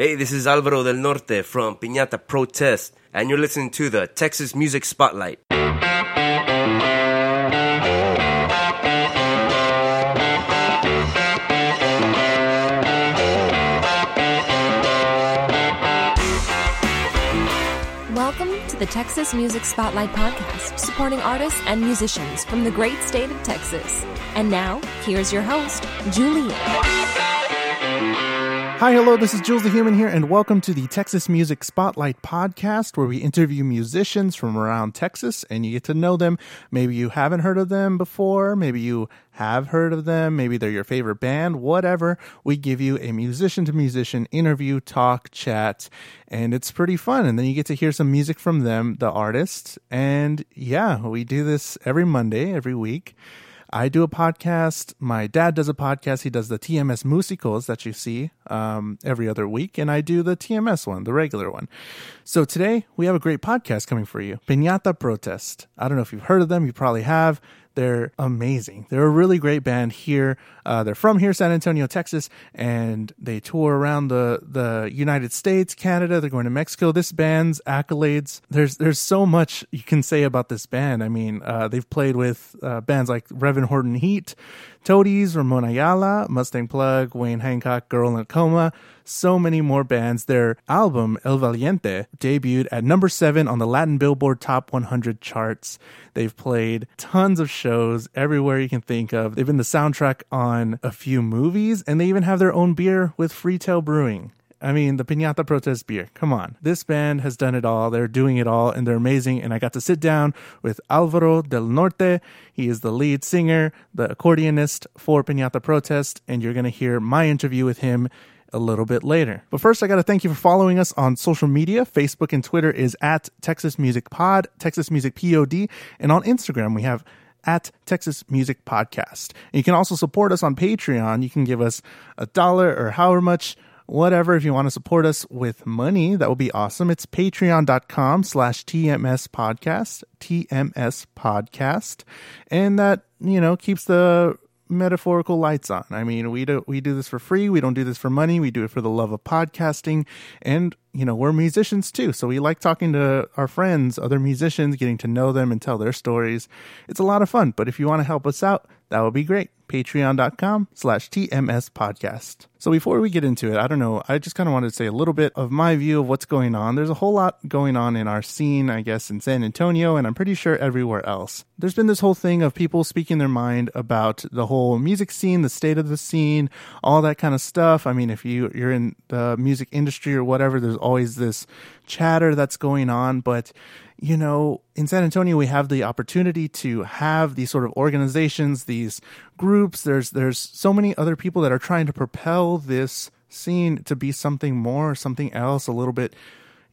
Hey, this is Alvaro del Norte from Piñata Protest, and you're listening to the Texas Music Spotlight. Welcome to the Texas Music Spotlight Podcast, supporting artists and musicians from the great state of Texas. And now, here's your host, Julian. Hi, hello, this is Jules the Human here, and welcome to the Texas Music Spotlight podcast, where we interview musicians from around Texas and you get to know them. Maybe you haven't heard of them before, maybe you have heard of them, maybe they're your favorite band, whatever. We give you a musician to musician interview, talk, chat, and it's pretty fun. And then you get to hear some music from them, the artists. And yeah, we do this every Monday, every week. I do a podcast. My dad does a podcast. He does the TMS musicals that you see um, every other week, and I do the TMS one, the regular one. So today we have a great podcast coming for you. Piñata Protest. I don't know if you've heard of them. You probably have. They're amazing. They're a really great band here. Uh, they're from here, San Antonio, Texas, and they tour around the the United States, Canada. They're going to Mexico. This band's accolades. There's there's so much you can say about this band. I mean, uh, they've played with uh, bands like Reverend Horton Heat, Toadies, Ramon Ayala, Mustang Plug, Wayne Hancock, Girl in a Coma, so many more bands. Their album, El Valiente, debuted at number seven on the Latin Billboard Top 100 charts. They've played tons of shows everywhere you can think of. They've been the soundtrack on a few movies, and they even have their own beer with Freetail Brewing. I mean, the Piñata Protest beer. Come on. This band has done it all. They're doing it all and they're amazing. And I got to sit down with Alvaro del Norte. He is the lead singer, the accordionist for Piñata Protest. And you're going to hear my interview with him a little bit later. But first, I got to thank you for following us on social media. Facebook and Twitter is at Texas Music Pod, Texas Music POD. And on Instagram, we have at Texas Music Podcast. And you can also support us on Patreon. You can give us a dollar or however much whatever. If you want to support us with money that would be awesome. It's patreon.com slash tms podcast tms podcast. And that you know keeps the metaphorical lights on. I mean we do we do this for free. We don't do this for money. We do it for the love of podcasting. And you know we're musicians too so we like talking to our friends other musicians getting to know them and tell their stories. It's a lot of fun but if you want to help us out that would be great. Patreon.com slash tms podcast. So before we get into it i don't know i just kind of wanted to say a little bit of my view of what's going on. There's a whole lot going on in our scene i guess in san antonio and i'm pretty sure everywhere else. There's been this whole thing of people speaking their mind about the whole music scene the state of the scene all that kind of stuff. I mean if you you're in the music industry or whatever there's always this chatter that's going on but you know, in San Antonio, we have the opportunity to have these sort of organizations, these groups. There's, there's so many other people that are trying to propel this scene to be something more, something else, a little bit,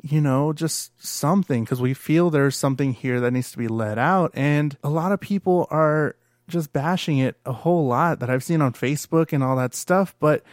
you know, just something because we feel there's something here that needs to be let out. And a lot of people are just bashing it a whole lot that I've seen on Facebook and all that stuff. But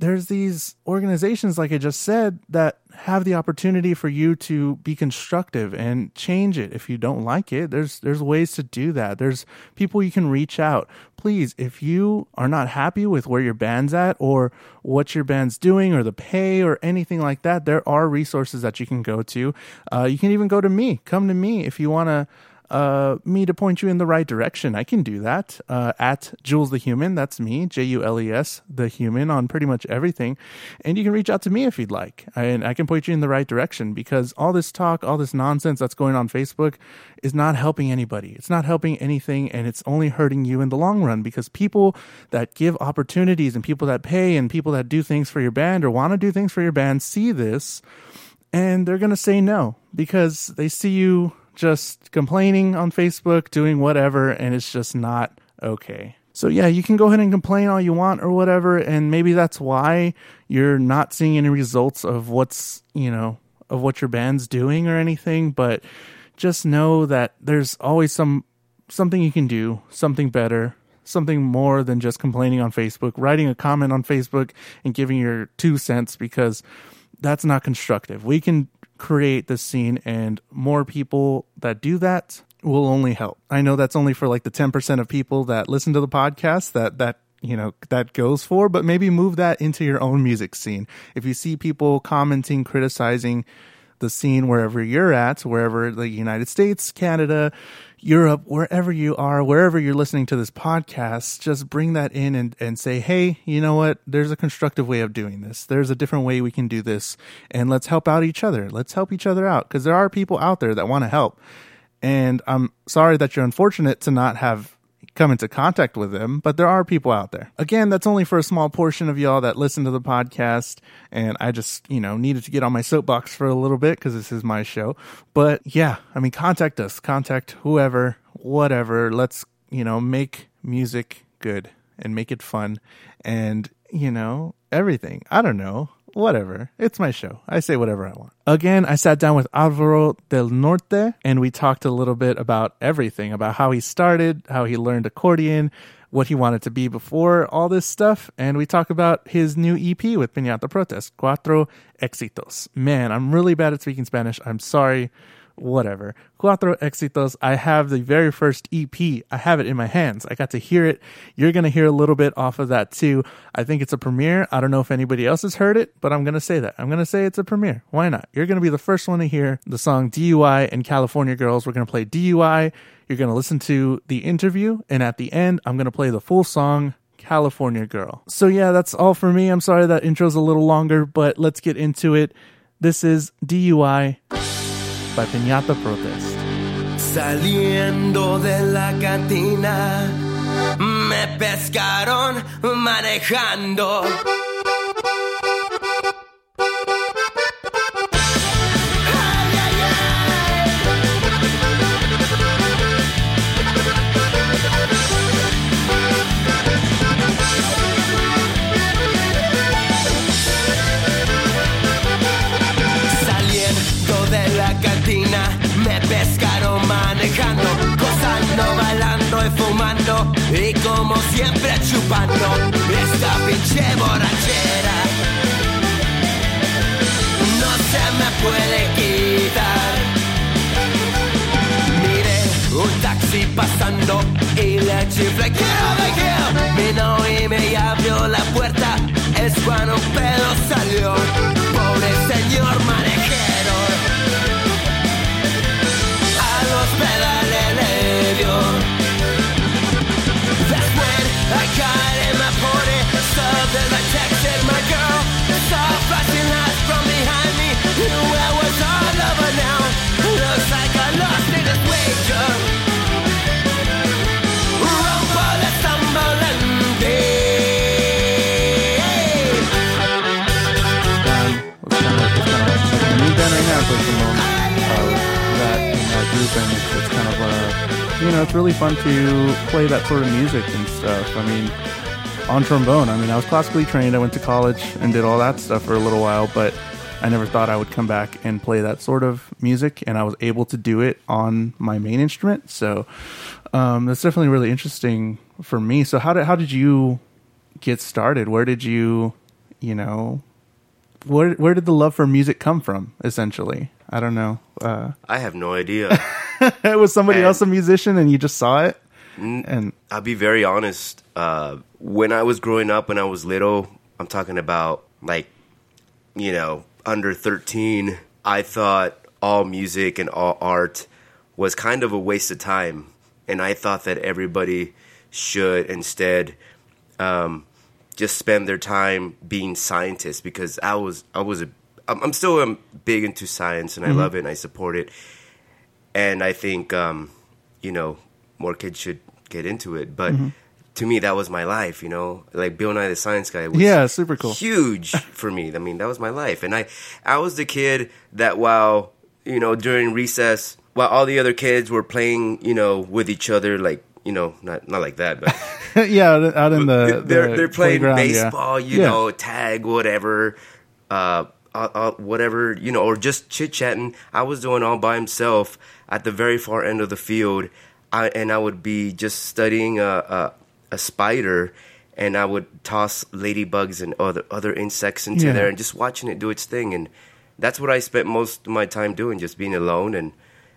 there's these organizations, like I just said, that have the opportunity for you to be constructive and change it if you don't like it. There's there's ways to do that. There's people you can reach out. Please, if you are not happy with where your band's at or what your band's doing or the pay or anything like that, there are resources that you can go to. Uh, you can even go to me. Come to me if you want to uh, me to point you in the right direction. I can do that uh, at Jules the Human. That's me, J U L E S, the Human, on pretty much everything. And you can reach out to me if you'd like, and I can point you in the right direction because all this talk, all this nonsense that's going on Facebook is not helping anybody. It's not helping anything, and it's only hurting you in the long run because people that give opportunities and people that pay and people that do things for your band or want to do things for your band see this and they're going to say no because they see you just complaining on Facebook, doing whatever, and it's just not okay. So, yeah, you can go ahead and complain all you want or whatever, and maybe that's why you're not seeing any results of what's, you know, of what your band's doing or anything, but just know that there's always some something you can do, something better, something more than just complaining on Facebook, writing a comment on Facebook and giving your two cents because that's not constructive. We can create this scene and more people that do that will only help. I know that's only for like the 10% of people that listen to the podcast that that you know that goes for but maybe move that into your own music scene if you see people commenting criticizing the scene wherever you're at wherever the united states canada europe wherever you are wherever you're listening to this podcast just bring that in and, and say hey you know what? There's a constructive way of doing this. There's a different way we can do this. And let's help out each other. Let's help each other out. Because there are people out there that want to help. And i'm sorry that you're unfortunate to not have come into contact with them, but there are people out there. Again, that's only for a small portion of y'all that listen to the podcast. And I just, you know, needed to get on my soapbox for a little bit because this is my show. But yeah, I mean, contact us, contact whoever, whatever. Let's, you know, make music good and make it fun and, you know, everything. I don't know whatever. It's my show. I say whatever I want. Again, I sat down with Alvaro del Norte and we talked a little bit about everything about how he started, how he learned accordion, what he wanted to be before all this stuff. And we talk about his new EP with Piñata Protest, Cuatro Éxitos. Man, I'm really bad at speaking Spanish. I'm sorry whatever. Cuatro Éxitos. I have the very first EP. I have it in my hands. I got to hear it. You're going to hear a little bit off of that too. I think it's a premiere. I don't know if anybody else has heard it, but I'm going to say that. I'm going to say it's a premiere. Why not? You're going to be the first one to hear the song DUI and California Girls. We're going to play DUI. You're going to listen to the interview. And at the end, I'm going to play the full song. California Girl. So, yeah, that's all for me. I'm sorry that intro's a little longer, but let's get into it. This is DUI by Piñata Protest. Saliendo de la cantina, me pescaron manejando. Como siempre chupando esta pinche borrachera. No se me puede quitar. Miré un taxi pasando y le chiflé quiero quiero. Vino y me abrió la puerta, es cuando un pedo salió. Pobre señor manejero, you know, it's really fun to play that sort of music and stuff. I mean, on trombone. I mean, I was classically trained. I went to college and did all that stuff for a little while, but I never thought I would come back and play that sort of music, and I was able to do it on my main instrument. So um, that's definitely really interesting for me. So how did how did you get started? Where did you, you know, where where did the love for music come from? Essentially, I don't know. Uh, I have no idea. was somebody And- else a musician and you just saw it? And I'll be very honest. Uh, when I was growing up, when I was little, I'm talking about like, you know, under 13, I thought all music and all art was kind of a waste of time. And I thought that everybody should instead um, just spend their time being scientists because I was, I was a, I'm still um, big into science and I love it and I support it. And I think, um, you know, more kids should get into it. But to me, that was my life. You know, like Bill Nye the Science Guy was Yeah, super cool. huge for me. I mean, that was my life, and I I was the kid that while you know during recess, while all the other kids were playing, you know, with each other, like you know, not not like that, but yeah, out- in the they're the they're playing playground, yeah. baseball, you Yeah. know, tag, whatever, uh, uh, uh, whatever, you know, or just chit chatting. I was doing all by himself at the very far end of the field, I, and I would be just studying a, a a spider. And I would toss ladybugs and other other insects into Yeah. there, and just watching it do its thing. And that's what I spent most of my time doing, just being alone. And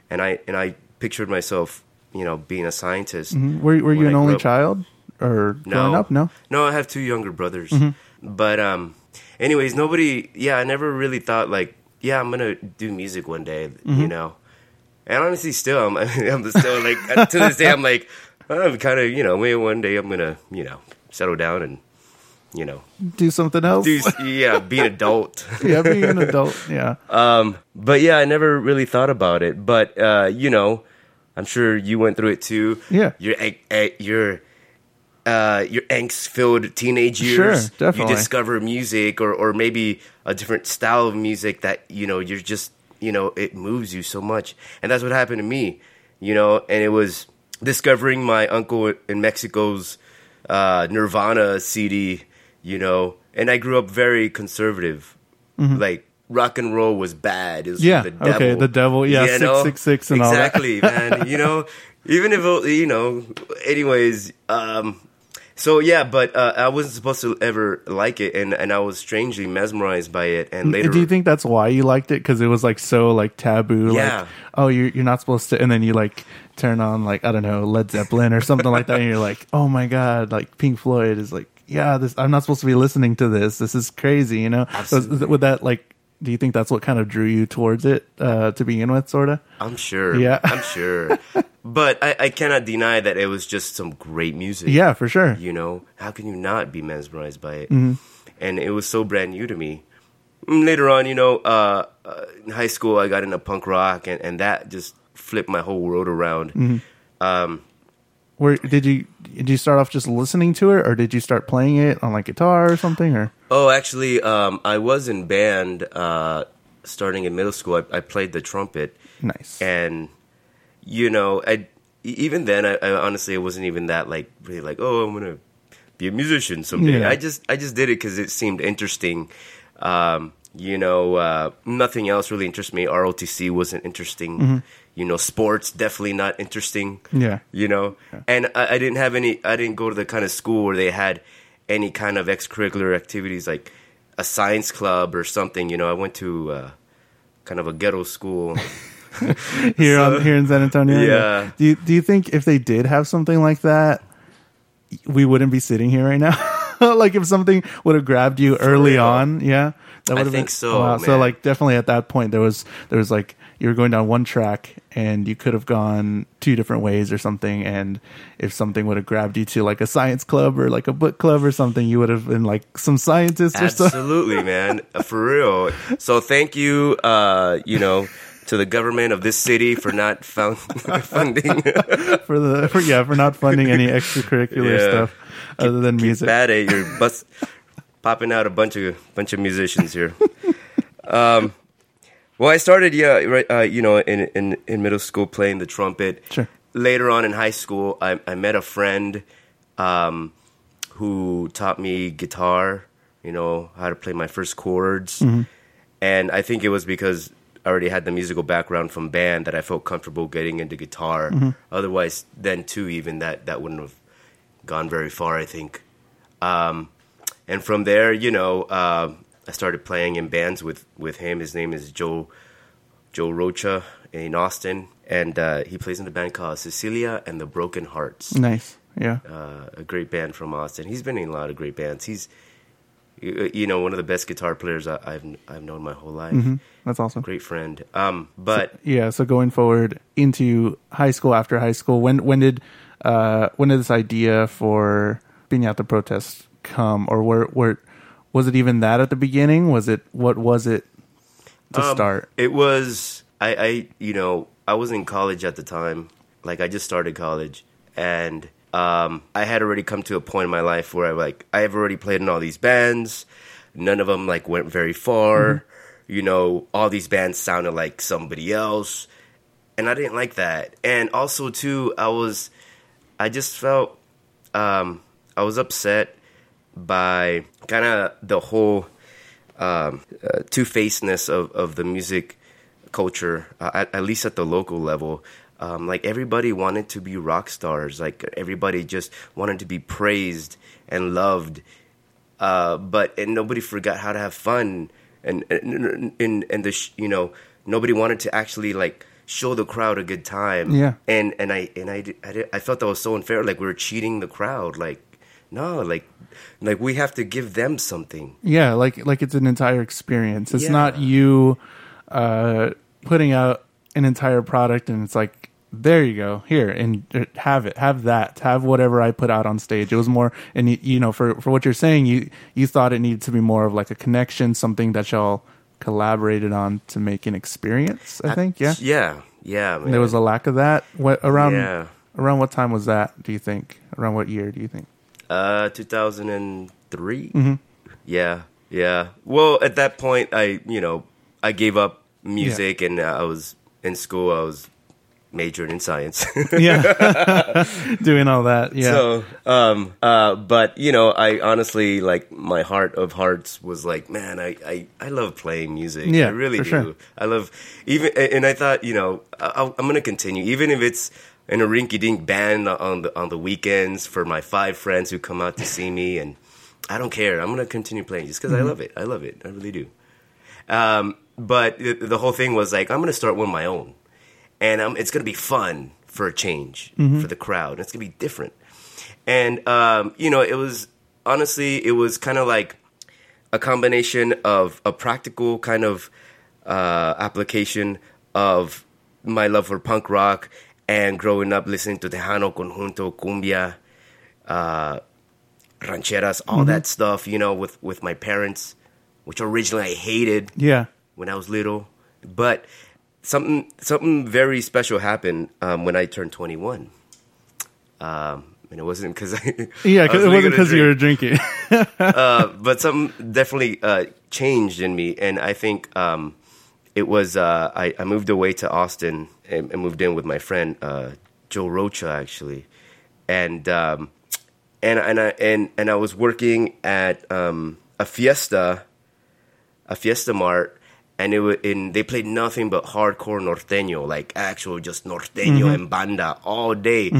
and I and I pictured myself, you know, being a scientist. Mm-hmm. Were, were you an only up. child, or growing up? No. No, I have two younger brothers. Mm-hmm. But um anyways, nobody yeah, I never really thought like, yeah, I'm gonna do music one day, mm-hmm. you know. And honestly still I'm I'm still like to this day I'm like I'm kinda, you know, maybe one day I'm gonna, you know, settle down and you know, Do something else. do yeah, be an adult. yeah, being an adult. Yeah. Um, but yeah, I never really thought about it. But uh, you know, I'm sure you went through it too. Yeah. Your your uh, your angst-filled teenage years. Sure, definitely. You discover music, or or maybe a different style of music that you know you're just you know it moves you so much, and that's what happened to me. You know, and it was discovering my uncle in Mexico's uh, Nirvana CD. You know, and I grew up very conservative. Like rock and roll was bad. It was Mm-hmm. Yeah, the devil. okay, the devil, yeah, You know? 666 and all that. exactly, man. You know, even if it, you know. Anyways, um, so yeah, but uh, I wasn't supposed to ever like it, and and I was strangely mesmerized by it. And later, Do you think that's why you liked it? Because it was like so like taboo. Yeah. Like, oh, you're you're not supposed to. And then you like turn on like I don't know Led Zeppelin or something like that, and you're like, oh my god, like Pink Floyd is like, yeah, this I'm not supposed to be listening to this. This is crazy, you know. So Absolutely. would that like? Do you think that's what kind of drew you towards it uh, to begin with, sort of? I'm sure. Yeah. I'm sure. but I, I cannot deny that it was just some great music. Yeah, for sure. You know, how can you not be mesmerized by it? Mm-hmm. And it was so brand new to me. Mm, Later on, you know, uh, uh, in high school, I got into punk rock, and, and that just flipped my whole world around. Mm-hmm. Um, Where did you did you start off just listening to it, or did you start playing it on like guitar or something? Or oh, actually, um, I was in band uh, starting in middle school. I, I played the trumpet, nice. and you know, I even then, I, I honestly, it wasn't even that like really like, oh, I'm gonna be a musician someday. Yeah. I just, I just did it because it seemed interesting. Um, you know, uh, nothing else really interests me. ROTC wasn't interesting. You know, sports definitely not interesting. Yeah. You know, and I, I didn't have any. I didn't go to the kind of school where they had any kind of extracurricular activities like a science club or something. You know, I went to uh, kind of a ghetto school. here on here in San Antonio. Yeah. Do you do you think if they did have something like that, we wouldn't be sitting here right now? like if something would have grabbed you early real. on, yeah. That I would have think been, so, Wow. So like definitely at that point there was there was like you were going down one track and you could have gone two different ways or something and if something would have grabbed you to like a science club or like a book club or something you would have been like some scientist or something Absolutely, man. For real. So thank you, uh, you know, to the government of this city for not found, funding for the for yeah for not funding any extracurricular Yeah. stuff other than music. bad at your bus popping out a bunch of bunch of musicians here. Um, well, I started, yeah, right, uh, you know, in, in in middle school playing the trumpet. Sure. Later on in high school, I, I met a friend um, who taught me guitar. You know how to play my first chords, and I think it was because I already had the musical background from band that I felt comfortable getting into guitar. Otherwise, then too, even that that wouldn't have gone very far. I think. Um, and from there, you know, uh, I started playing in bands with, with him. His name is Joe Joe Rocha in Austin, and uh, he plays in a band called Cecilia and the Broken Hearts, Nice. Yeah. uh, a great band from Austin. He's been in a lot of great bands. He's you know one of the best guitar players I, I've I've known my whole life. That's awesome. Great friend. Um, but Yeah, so going forward into high school after high school, when when did uh when did this idea for being at the protest come or where where was it even that at the beginning? Was it what was it to Um, start? It was I, I you know I was in college at the time. Like I just started college, and um, I had already come to a point in my life where I like I have already played in all these bands. None of them like went very far. You know, all these bands sounded like somebody else, and I didn't like that. And also too, I was I just felt um, I was upset by kind of the whole um, uh, two facedness of, of the music culture, uh, at, at least at the local level. Um, like everybody wanted to be rock stars, like everybody just wanted to be praised and loved, uh, but and nobody forgot how to have fun, and and and, and the sh- you know nobody wanted to actually like show the crowd a good time. Yeah. and and I and I I, did, I felt that was so unfair. Like we were cheating the crowd. Like no, like like we have to give them something. Yeah, like like it's an entire experience. It's Yeah. not you uh putting out an entire product and it's like there you go here and uh, have it have that have whatever i put out on stage it was more and you, you know for for what you're saying you you thought it needed to be more of like a connection something that y'all collaborated on to make an experience i think yeah Yeah, yeah. Man. there was a lack of that what around Yeah. around what time was that do you think around what year do you think Uh, 2003. Mm-hmm. Yeah, yeah. Well, at that point, I, you know, I gave up music and uh, I was in school. I was majoring in science. yeah doing all that yeah So, um, uh, but you know, I honestly like my heart of hearts was like, man, I, I, I love playing music. Yeah, I really do. sure. I love even, and I thought, you know, I, I'm gonna continue, even if it's in a rinky-dink band on the on the weekends for my five friends who come out to see me, and I don't care. I'm gonna continue playing just because Mm-hmm. I love it. I love it. I really do. Um, but the, the whole thing was like, I'm gonna start one of my own, and um, it's gonna be fun for a change for the crowd. It's gonna be different, and um, you know, it was honestly, it was kind of like a combination of a practical kind of uh, application of my love for punk rock and growing up listening to Tejano, Conjunto, Cumbia, uh, rancheras, all that stuff, you know, with, with my parents, which originally I hated yeah. when I was little. But something something very special happened um, when I turned 21. Um, and it wasn't because I yeah I because it wasn't because you were drinking. Uh, but something definitely uh, changed in me, and I think um, it was uh, I, I moved away to Austin and, and moved in with my friend uh, Joe Rocha actually, and um, and and I and and I was working at um, a fiesta, a fiesta mart. And it wa- and they played nothing but hardcore norteño, like actual just norteño and banda all day.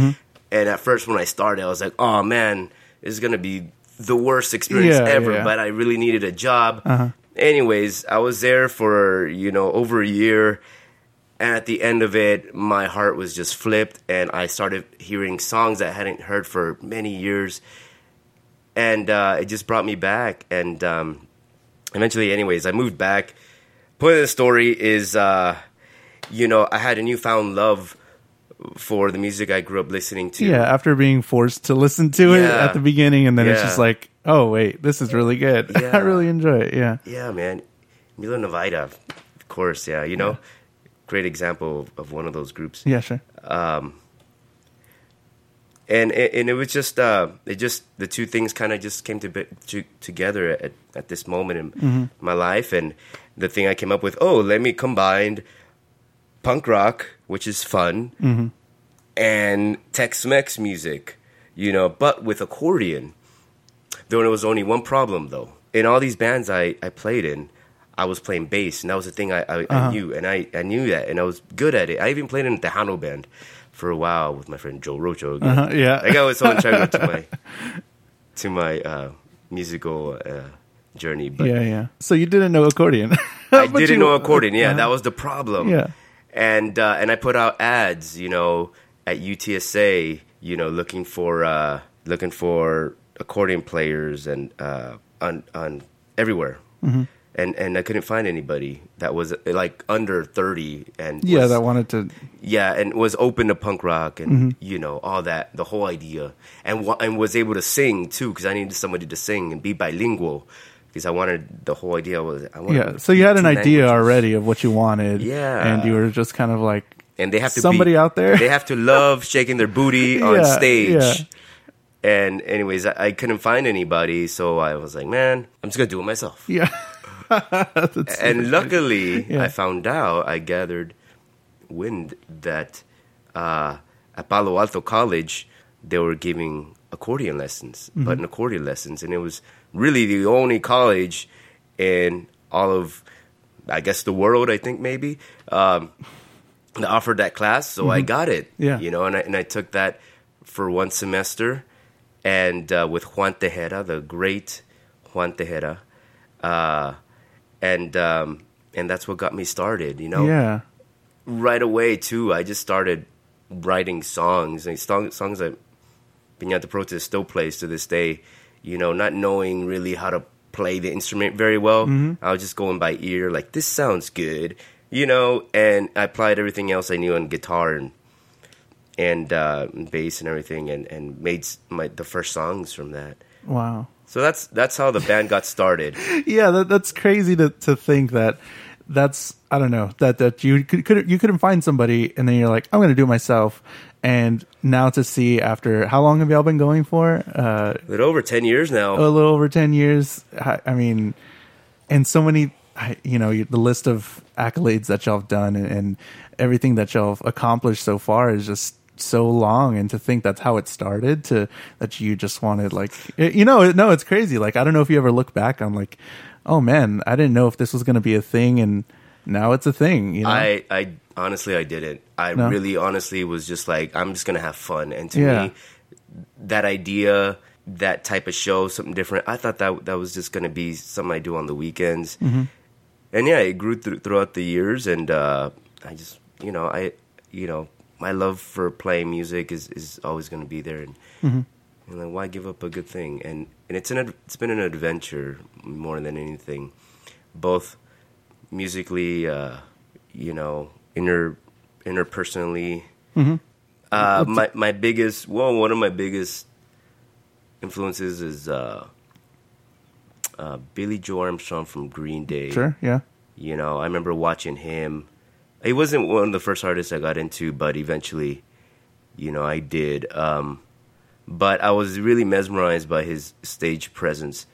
And at first, when I started, I was like, "Oh man, this is gonna be the worst experience Yeah, ever." yeah. But I really needed a job. Anyways, I was there for you know over a year, and at the end of it, my heart was just flipped, and I started hearing songs I hadn't heard for many years, and uh, it just brought me back. And um, eventually, anyways, I moved back. Point of the story is, uh, you know, I had a newfound love for the music I grew up listening to. Yeah, after being forced to listen to it Yeah. at the beginning, and then it's just like, oh wait, this is really good. I really enjoy it. Yeah, Yeah, man. Mila Navaida, of course. Yeah, you know, great example of, one of those groups. yeah, sure. And it, and it was just uh, it just the two things kind of just came to, be, to together at, at this moment in Mm-hmm. my life. And the thing I came up with, oh, let me combine punk rock, which is fun, Mm-hmm. and Tex-Mex music, you know, but with accordion. There was only one problem though. In all these bands I, I played in, I was playing bass, and that was the thing I, I, Uh-huh. I knew, and I, I knew that, and I was good at it. I even played in Tejano band for a while with my friend Joe Rocha. Again. Uh-huh, yeah. like I was so integral to my to my uh, musical uh, journey. But yeah, yeah. So you didn't know accordion? I didn't you- know accordion. Yeah, uh-huh. that was the problem. Yeah. And uh, and I put out ads, you know, at UTSA, you know, looking for uh, looking for accordion players and uh, on on everywhere. Mm-hmm. And and I couldn't find anybody that was like under thirty and Yeah, was- that wanted to. yeah, and was open to punk rock and Mm-hmm. you know all that, the whole idea, and and was able to sing too because I needed somebody to sing and be bilingual because I wanted the whole idea was I wanted Yeah, so you had an idea languages. already of what you wanted. Yeah. and you were just kind of like, and they have to somebody be, out there. They have to love shaking their booty on Yeah, stage. yeah. And anyways, I, I couldn't find anybody, so I was like, man, I'm just gonna do it myself. yeah. And luckily, Yeah. I found out, I gathered wind that uh, at Palo Alto College, they were giving accordion lessons, Mm-hmm. button accordion lessons. And it was really the only college in all of, I guess, the world, I think maybe, um, that offered that class. So I got it. Mm-hmm. Yeah. You know, and I, and I took that for one semester. And uh, with Juan Tejerina, the great Juan Tejerina, uh, and um, and that's what got me started. You know, yeah, right away too. I just started writing songs and song, songs that Piñata Protest still plays to this day. You know, not knowing really how to play the instrument very well. I was just going by ear, like this sounds good, you know. And I applied everything else I knew on guitar and and uh, bass and everything, and and made my the first songs from that. Wow. So that's that's how the band got started. Yeah, that, that's crazy to to think that that's I don't know that that you could, could you couldn't find somebody and then you're like I'm going to do it myself and now to see after how long have y'all been going for? Uh But over ten years now. a little over 10 years. I, I mean and so many you know the list of accolades that y'all have done and, and everything that y'all have accomplished so far is just so long. And to think that's how it started to that you just wanted like you know no it's crazy. Like i don't know if you ever look back. On like oh man i didn't know if this was going to be a thing. And now it's a thing you know I, I honestly, I didn't. I No? really, honestly, was just like, I'm just gonna have fun. And to Yeah. me, that idea, that type of show, something different, I thought that that was just gonna be something I do on the weekends. Mm-hmm. And yeah, it grew through, throughout the years, and uh, I just, you know, I, you know, my love for playing music is is always gonna be there, and. Mm-hmm. And like, why give up a good thing? And and it's an ad- it's been an adventure more than anything, both musically, uh, you know, inner interpersonally. Uh, my my biggest well, one of my biggest influences is uh, uh, Billie Joe Armstrong from Green Day. sure yeah You know, I remember watching him. He wasn't one of the first artists I got into, but eventually, you know, I did. Um, but I was really mesmerized by his stage presence,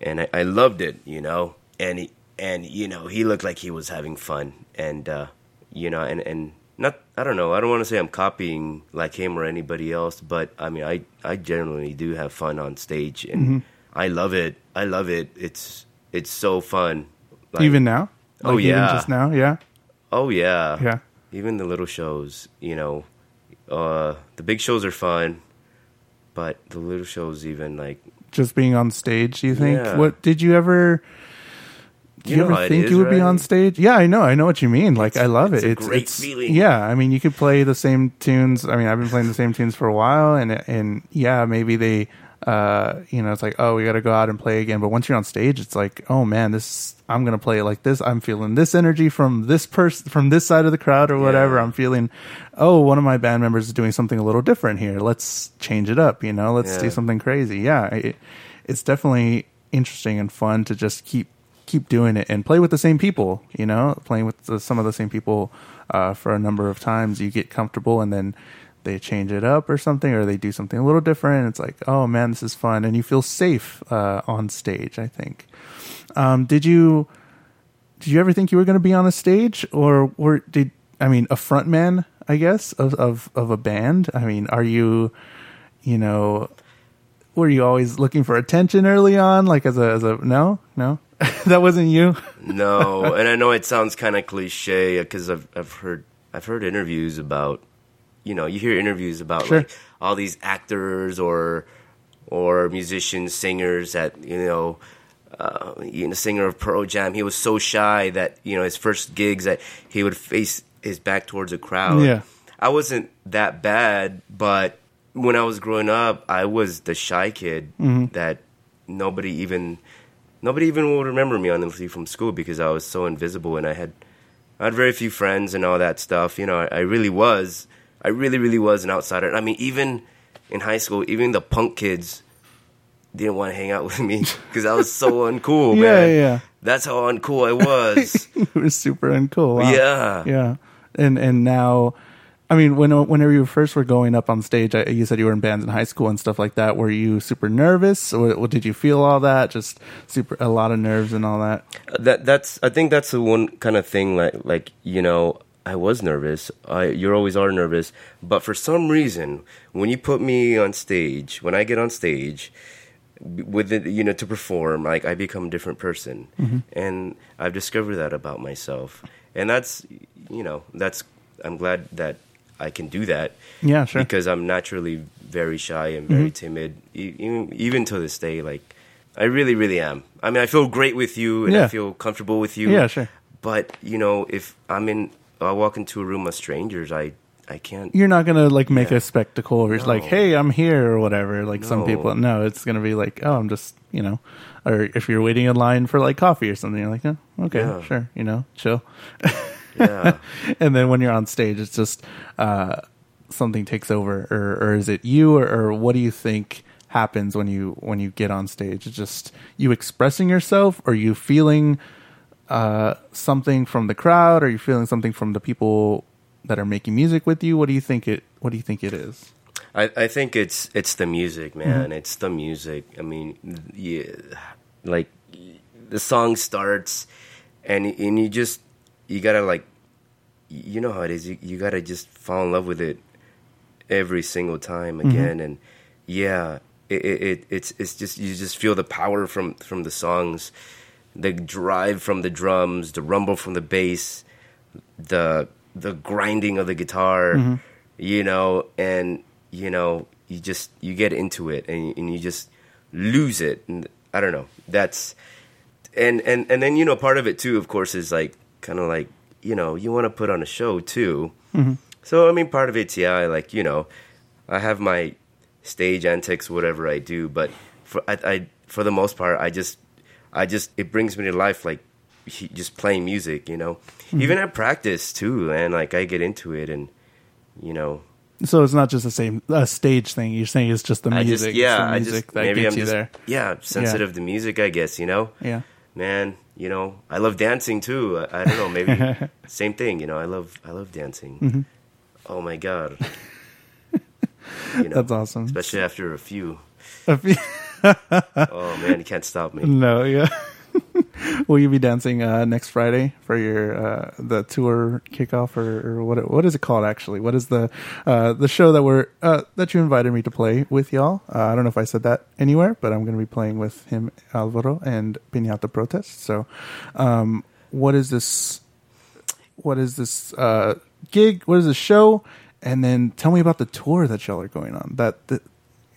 and I, I loved it. You know, and he, and you know, he looked like he was having fun, and uh, you know, and and not I don't know. I don't want to say I'm copying like him or anybody else, but I mean, I I generally do have fun on stage, and I love it. I love it. It's it's so fun. Like- even now Oh, Like, even yeah. just now yeah Oh yeah, Yeah. Even the little shows, you know, uh, the big shows are fun, but the little shows, even like, just being on stage do you think Yeah. what did you ever do You you, know ever think is, you would be on stage? Yeah i know i know what you mean. Like i love it's it a it's great it's feeling. yeah i mean you could play the same tunes. I mean i've been playing the same tunes for a while and and yeah maybe they uh you know it's like oh we got to go out and play again. But once you're on stage it's like oh man this i'm gonna play it like this. I'm feeling this energy from this person from this side of the crowd or whatever. Yeah. i'm feeling oh one of my band members is doing something a little different here. Let's change it up you know? Let's do something crazy. Yeah it, it's definitely interesting and fun to just keep keep doing it and play with the same people you know? Playing with the, some of the same people uh, for a number of times. You get comfortable and then they change it up or something or they do something a little different. It's like oh man this is fun. And you feel safe uh, on stage i think. Um, did you did you ever think you were going to be on a stage? Or were did i mean a front man i guess of, of of a band? I mean are you you know were you always looking for attention early on? Like as a as a no? No that wasn't you no. and I know it sounds kind of cliche because I've I've heard I've heard interviews about, you know, you hear interviews about Sure. like all these actors or or musicians, singers that you know. Uh, you know, singer of Pearl Jam, he was so shy that you know his first gigs that he would face his back towards a crowd. Yeah. I wasn't that bad, but when I was growing up, I was the shy kid Mm-hmm. that nobody even nobody even would remember me honestly from school because I was so invisible and I had I had very few friends and all that stuff. You know, I, I really was I really really was an outsider. I mean, even in high school, even the punk kids didn't want to hang out with me because I was so uncool, Yeah, man. yeah. That's how uncool I was. it was super uncool wow. Yeah. yeah and and now i mean when whenever you first were going up on stage I, you said you were in bands in high school and stuff like that were you super nervous or, did you feel all that just super a lot of nerves and all that uh, that that's I think that's the one kind of thing like like you know I was nervous. I you always are nervous, but for some reason when you put me on stage, when I get on stage with it, you know to perform, like I become a different person. Mm-hmm. And I've discovered that about myself. And that's you know, that's I'm glad that I can do that. Yeah, sure. Because I'm naturally very shy and very mm-hmm. timid e- even even to this day like I really, really am. I mean, I feel great with you, and Yeah. I feel comfortable with you. Yeah, sure. But you know, if I'm in, I walk into a room of strangers, I, I can't. You're not gonna like make Yeah. a spectacle of it's like, hey, I'm here or whatever. Like some people, no, it's gonna be like, oh, I'm just, you know, or if you're waiting in line for like coffee or something, you're like, oh, okay, Yeah. sure, you know, chill. Yeah. and then when you're on stage, it's just uh, something takes over, or, or is it you, or, or what do you think happens when you when you get on stage? It's just you expressing yourself, or you feeling uh, something from the crowd, or you feeling something from the people that are making music with you? What do you think it? What do you think it is? I, I think it's it's the music, Mm-hmm. man. It's the music. I mean, yeah, like the song starts, and and you just you gotta like, you know how it is. You you gotta just fall in love with it every single time Mm-hmm. again, and yeah, it, it, it it's it's just you just feel the power from from the songs, the drive from the drums, the rumble from the bass, the the grinding of the guitar, Mm-hmm. you know, and you know you just you get into it and and you just lose it. And I don't know. That's and and and then you know part of it too, of course, is like kind of like you know you want to put on a show too. Mm-hmm. So I mean, part of it's yeah, I like you know, I have my stage antics, whatever I do, but for I, I for the most part, I just I just it brings me to life like just playing music, you know. Mm-hmm. Even at practice too, and like I get into it, and you know, So it's not just the same a stage thing. You're saying it's just the music. just yeah, the I just that maybe gets I'm you just there. yeah sensitive to music, I guess you know. Yeah. man, you know, I love dancing too. I, I don't know, maybe same thing. You know, I love I love dancing. Mm-hmm. Oh my god, you know, That's awesome. especially after a few. If you- Oh man, you can't stop me. no, yeah. Will you be dancing uh, next Friday for your uh, the tour kickoff or, or what? What is it called actually? What is the uh, the show that we're uh, that you invited me to play with y'all? Uh, I don't know if I said that anywhere, but I'm going to be playing with him, Alvaro, and Piñata Protest. So, um, what is this? What is this uh, gig? What is this show? And then tell me about the tour that y'all are going on. That, that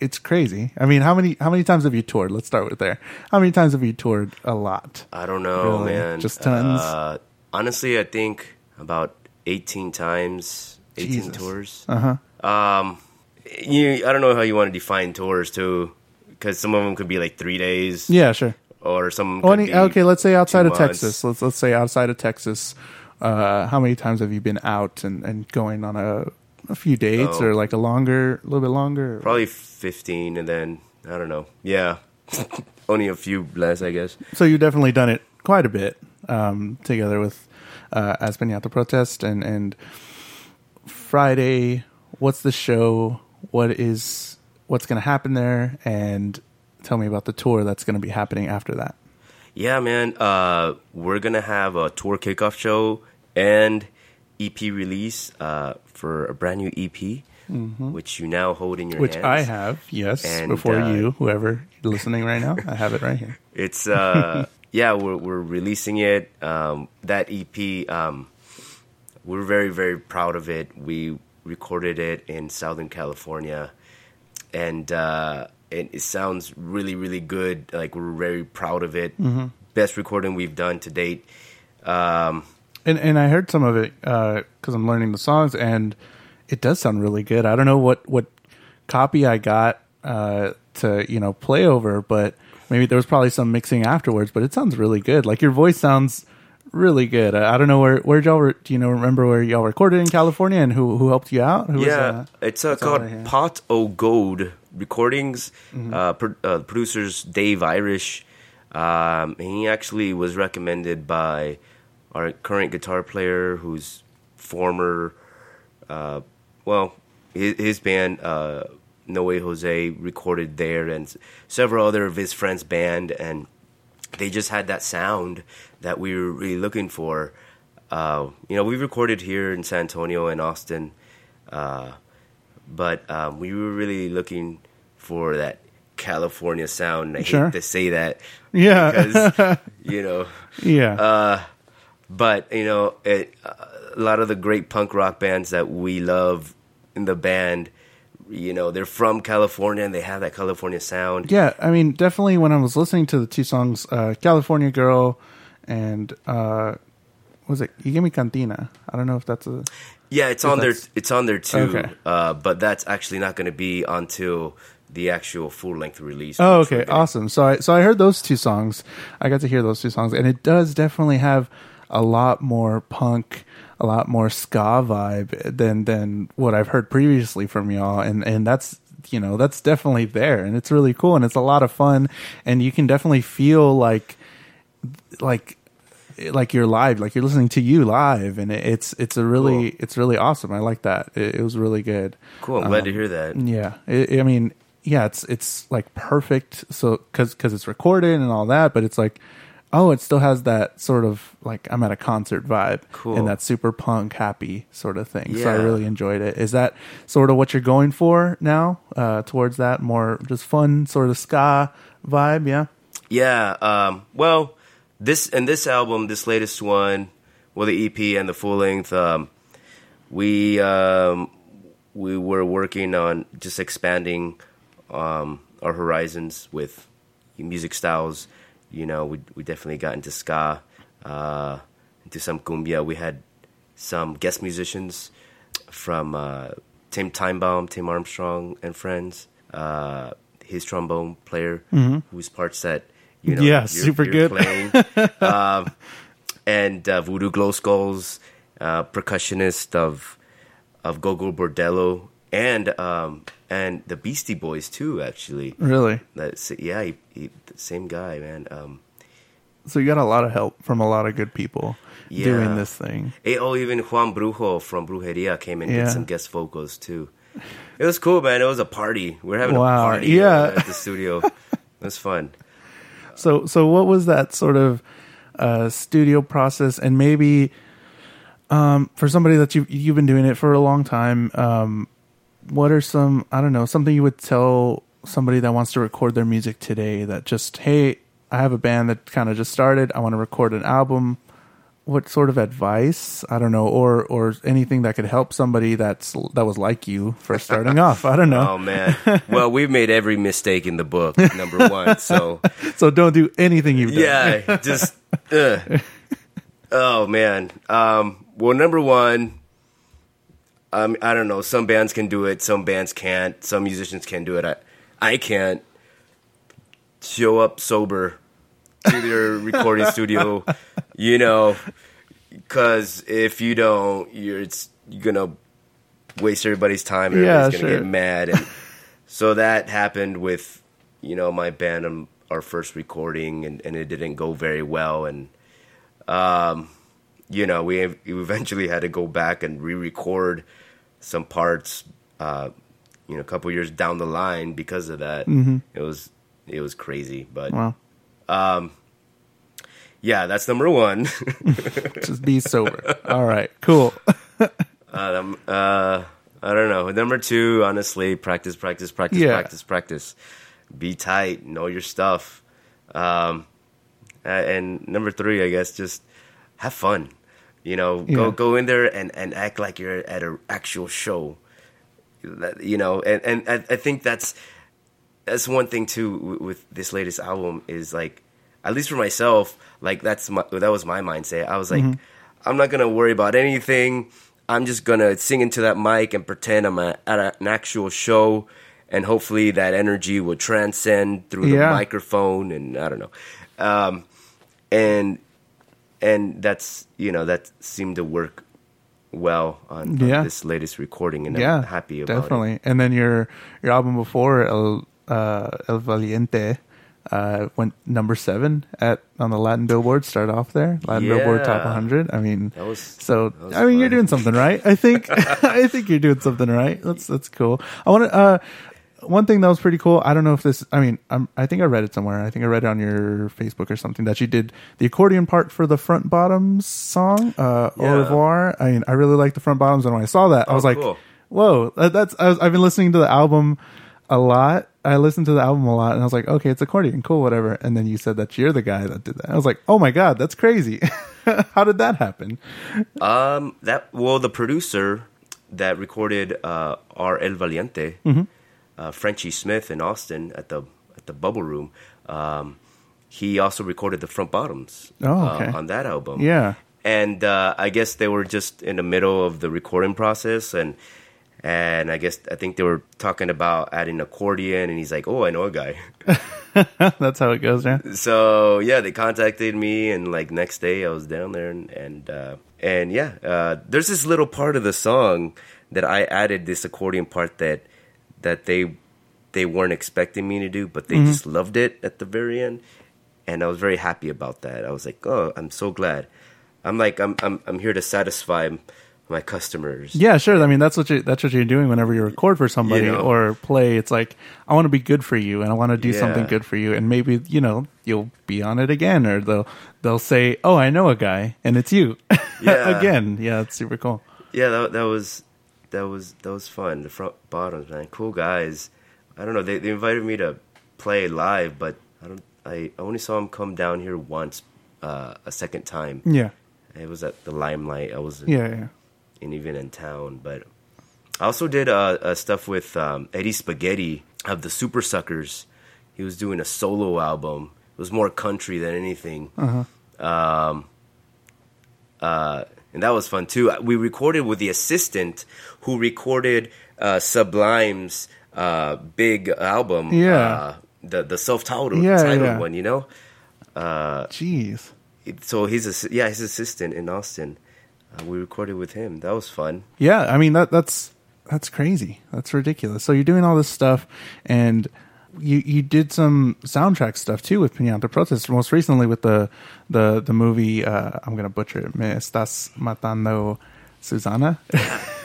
it's crazy. I mean, how many how many times have you toured? Let's start with there. How many times have you toured? A lot. I don't know, Really? man. Just tons? Uh, honestly, I think about eighteen times, eighteen Jesus. tours. Uh huh. Um, you, I don't know how you want to define tours too, because some of them could be like three days, Yeah, sure. or some. Could any, be okay, let's say outside of months. Texas. Let's let's say outside of Texas. Uh, how many times have you been out and, and going on a a few dates Oh. or like a longer, a little bit longer? Probably fifteen, and then I don't know. Yeah, only a few less, I guess. So you've definitely done it quite a bit um, together with uh, as Piñata Protest and and Friday. What's the show? What is what's going to happen there? And tell me about the tour that's going to be happening after that. Yeah, man. Uh, we're gonna have a tour kickoff show and EP release uh, for a brand new EP, which you now hold in your Mm-hmm. Which hands. I have, yes, And, before uh, you, whoever listening right now, I have it right here. It's uh yeah, we're we're releasing it. Um that EP um we're very very proud of it. We recorded it in Southern California and uh it, it sounds really really good. Like we're very proud of it. Best recording we've done to date. Um And and I heard some of it because I'm learning the songs, and it does sound really good. I don't know what what copy I got uh, to you know play over, but maybe there was probably some mixing afterwards. But it sounds really good. Like your voice sounds really good. I, I don't know where where y'all re- do you know remember where y'all recorded in California and who who helped you out? Who was, yeah, uh, it's uh, called right. Pot O Gold Recordings. Mm-hmm. Uh, pro- uh, producers Dave Irish. Um, he actually was recommended by our current guitar player, who's former, uh, well, his, his band uh, No Way Jose recorded there, and several other of his friends' band, and they just had that sound that we were really looking for. Uh, you know, we recorded here in San Antonio and Austin, uh, but um, we were really looking for that California sound. I Sure. hate to say that, Yeah. because you know, yeah. But you know, it, a lot of the great punk rock bands that we love in the band, you know, they're from California and they have that California sound. Yeah, I mean, definitely when I was listening to the two songs, uh, California Girl and uh, was it? You gave me Cantina. I don't know if that's a. Yeah, it's on there. It's on there too. Okay. Uh, but that's actually not going to be until the actual full length release. Oh, okay, awesome. So I so I heard those two songs. I got to hear those two songs, and it does definitely have a lot more punk, a lot more ska vibe than than what I've heard previously from y'all, and and that's you know that's definitely there, and it's really cool, and it's a lot of fun, and you can definitely feel like like like you're live, like you're listening to you live, and it's it's a really Cool. it's really awesome. I like that. It, it was really good. Cool. I'm glad to um, hear that. Yeah, it, I mean, yeah, it's it's like perfect. So because because it's recorded and all that, but it's like, oh, it still has that sort of like I'm at a concert vibe, Cool. and that super punk happy sort of thing. So I really enjoyed it. Is that sort of what you're going for now? Uh, towards that more just fun sort of ska vibe? Yeah. Yeah. Um, well, this and this album, this latest one, well, the EP and the full length, um, we um, we were working on just expanding um, our horizons with music styles. You know, we we definitely got into ska, uh, into some cumbia. We had some guest musicians from uh, Tim Timebomb, Tim Armstrong, and friends. Uh, his trombone player, whose parts that you know, Mm-hmm. Yeah, you're- super you're good. playing. um, and uh, Voodoo Glow Skulls, uh, percussionist of of Gogol Bordello, and um, and the Beastie Boys too. Actually, Really. that's yeah, he, he, the same guy, man. Um, So you got a lot of help from a lot of good people Yeah. doing this thing. eh, oh, even Juan Brujo from Brujeria came and Yeah. did some guest vocals too. It was cool, man. It was a party. We are having Wow, a party yeah. at the studio. it was fun. So, so what was that sort of uh, studio process? And maybe um, for somebody that you you've been doing it for a long time, um, what are some I don't know something you would tell somebody that wants to record their music today? That just hey, I have a band that kind of just started. I want to record an album. What sort of advice I don't know, or or anything that could help somebody that's that was like you for starting off? I don't know. Oh man. Well, we've made every mistake in the book. Number one. So so don't do anything you've done. yeah, just ugh. oh man. Um, well, number one, um, I don't know. Some bands can do it. Some bands can't. Some musicians can do it. I, I can't. Show up sober to their recording studio, you know, because if you don't, you're it's you're gonna waste everybody's time. and Yeah, everybody's gonna sure. get mad, and so that happened with you know my band and our first recording, and, and it didn't go very well, and um, you know we, we eventually had to go back and re-record some parts, uh, you know, a couple years down the line because of that. It was it was crazy, but Wow. yeah, that's number one. Just be sober. All right. Cool. um, uh, I don't know. Number two, honestly, practice, practice, practice, Yeah. practice, practice. Be tight, know your stuff. Um, uh, and number three, I guess, just have fun. You know, Yeah. go go in there and, and act like you're at an actual show. You know, and and I, I think that's that's one thing too with this latest album is like, at least for myself, like that's my that was my mindset. I was like, I'm not gonna worry about anything. I'm just gonna sing into that mic and pretend I'm a, at a, an actual show, and hopefully that energy will transcend through the Yeah. microphone. And I don't know, um, and and that's you know that seemed to work well on, on Yeah. this latest recording, and yeah. I'm happy about it. definitely. And then your your album before El uh, El Valiente uh, went number seven at on the Latin Billboard. Start off there, Latin Billboard Top 100. I mean, That was- so. I mean, you're doing something right. I think. I think you're doing something right. That's that's cool. I want to. Uh, one thing that was pretty cool. I don't know if this. I mean, I'm, I think I read it somewhere. I think I read it on your Facebook or something that you did the accordion part for the front bottoms song, uh, Au revoir. I mean, I really like the front bottoms, and when I saw that, I Oh, was like, cool. "Whoa!" That's I was, I've been listening to the album a lot. I listened to the album a lot, and I was like, "Okay, it's accordion, cool, whatever." And then you said that you're the guy that did that. I was like, "Oh my god, that's crazy! How did that happen?" Um, that well, the producer that recorded uh, our El Valiente, Mm-hmm. Uh, Frenchie Smith in Austin at the at the Bubble Room. Um, he also recorded the front bottoms Oh, uh, on that album. Yeah. and uh, I guess they were just in the middle of the recording process, and and I guess I think they were talking about adding accordion, and he's like, "Oh, I know a guy." That's how it goes, man. so yeah, they contacted me, and like next day I was down there, and and uh, and yeah, uh, there's this little part of the song that I added this accordion part that that they they weren't expecting me to do, but they mm-hmm. just loved it at the very end, and I was very happy about that. I was like, oh, I'm so glad. I'm like, I'm I'm I'm here to satisfy my customers. Yeah, sure. I mean, that's what you that's what you're doing whenever you record for somebody You know. or play. It's like I want to be good for you, and I want to do something good for you, and maybe you know you'll be on it again, or they'll they'll say, "Oh, I know a guy," and it's you Yeah. again. Yeah, it's super cool. yeah, that that was that was that was fun. The front bottoms, man, cool guys. I don't know. They they invited me to play live, but I don't. I only saw them come down here once, uh, a second time. Yeah, It was at the Limelight. I was yeah, yeah. in even in town, but I also did uh, uh, stuff with um, Eddie Spaghetti of the Super Suckers. He was doing a solo album. It was more country than anything. Um, uh, and that was fun too. We recorded with the assistant who recorded uh, Sublime's uh, big album. Yeah. uh, the the self titled Yeah, titled yeah. one. You know. Jeez. So he's a yeah his assistant in Austin. Uh, we recorded with him. That was fun. Yeah, I mean that that's that's crazy. That's ridiculous. So you're doing all this stuff, and you you did some soundtrack stuff too with Piñata Protest. Most recently with the the the movie. Uh, I'm gonna butcher it. Me estás matando, Susana.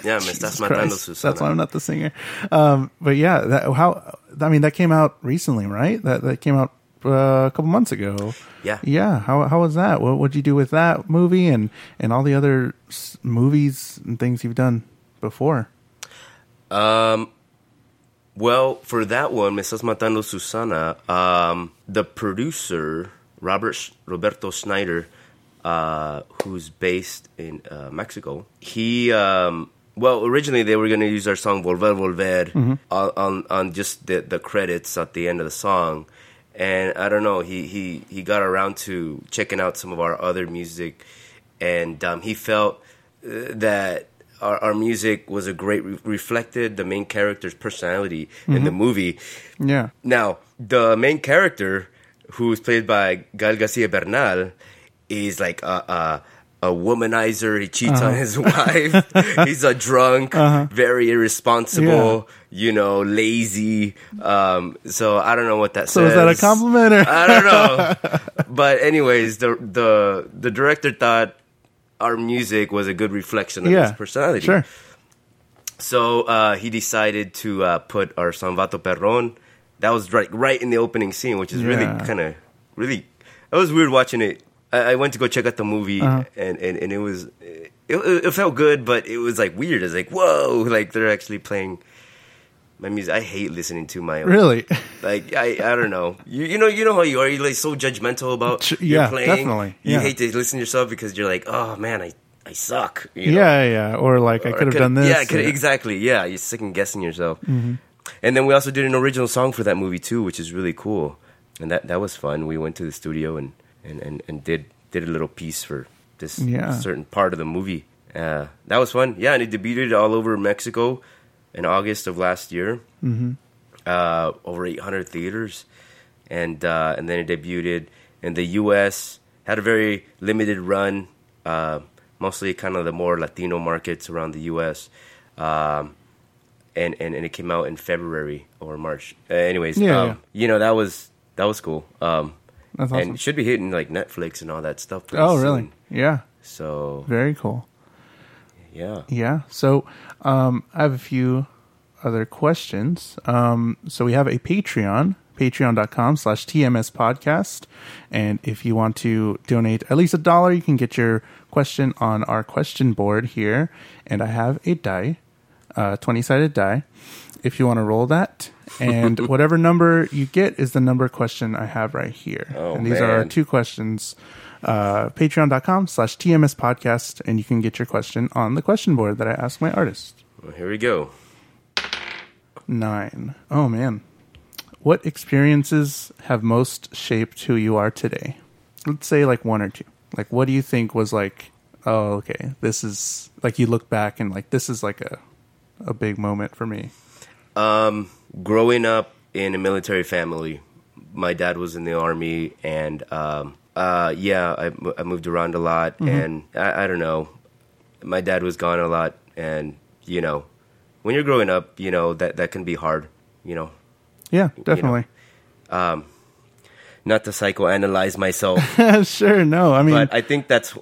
Yeah, me estás matando. Susana. That's why I'm not the singer. Um, but yeah, that, how? I mean, that came out recently, right? That that came out uh, a couple months ago. Yeah. yeah. How how was that? What would you do with that movie and and all the other s- movies and things you've done before? Well, for that one, Me Estás Matando Susana, um, the producer, Robert Roberto Sneider, uh, who's based in uh, Mexico, he, um, well, originally they were going to use our song Volver Volver on, on, on just the, the credits at the end of the song. And I don't know, he, he, he got around to checking out some of our other music, and um, he felt uh, that our, our music was a great re- reflected the main character's personality in the movie. Yeah. Now, the main character, who's played by Gael Garcia Bernal, is like a, a, a womanizer. He cheats Uh-huh. on his wife. He's a drunk, very irresponsible, you know, lazy. Um, so I don't know what that So says. is that a compliment or? I don't know. but anyways, the the the director thought our music was a good reflection of yeah. his personality. Sure. So uh, he decided to uh, put our San Vato Perron. That was right, right in the opening scene, which is really kind of really. It was weird watching it. I, I went to go check out the movie, Uh-huh. and, and, and it was it, it felt good, but it was like weird. It's like whoa, like they're actually playing my music. I hate listening to my own Really? like I, I don't know. You, you know you know how you are. You're like so judgmental about Ch- your yeah, playing. definitely. You hate to listen to yourself because you're like, oh man, I I suck. You know? Yeah, yeah. Or like I could have done this. Yeah, or- exactly. Yeah, you're second guessing yourself. Mm-hmm. And then we also did an original song for that movie too, which is really cool. And that that was fun. We went to the studio and and and, and did did a little piece for this Yeah. certain part of the movie. Uh, that was fun. Yeah, and it debuted all over Mexico in August of last year. Mm-hmm. Uh, over 800 theaters, and uh, and then it debuted in the U.S. Had a very limited run, uh, mostly kind of the more Latino markets around the U.S. Um, and, and and it came out in February or March. Uh, anyways, Yeah, um, yeah. you know that was that was cool. Um, That's awesome. and it should be hitting like Netflix and all that stuff. Oh, really? Yeah. So Very cool. yeah. Yeah. So um, I have a few other questions. Um, so we have a Patreon, patreon.com slash TMS podcast. And if you want to donate at least a dollar, you can get your question on our question board here. And I have a die, uh, 20 sided die. If you want to roll that, and whatever number you get is the number question I have right here. Oh, and these are our two questions. Uh, Patreon.com slash TMS podcast, and you can get your question on the question board that I ask my artist. Well, here we go. Nine. Oh man. What experiences have most shaped who you are today? Let's say like one or two. Like what do you think was like oh, okay, this is like you look back and like this is like a a big moment for me. Um, growing up in a military family, my dad was in the army, and um, uh, yeah, I, I moved around a lot, and I, I don't know, my dad was gone a lot, and you know, when you're growing up, you know that that can be hard, you know. Yeah, definitely. Not to psychoanalyze myself, sure. No, I mean, but I think that's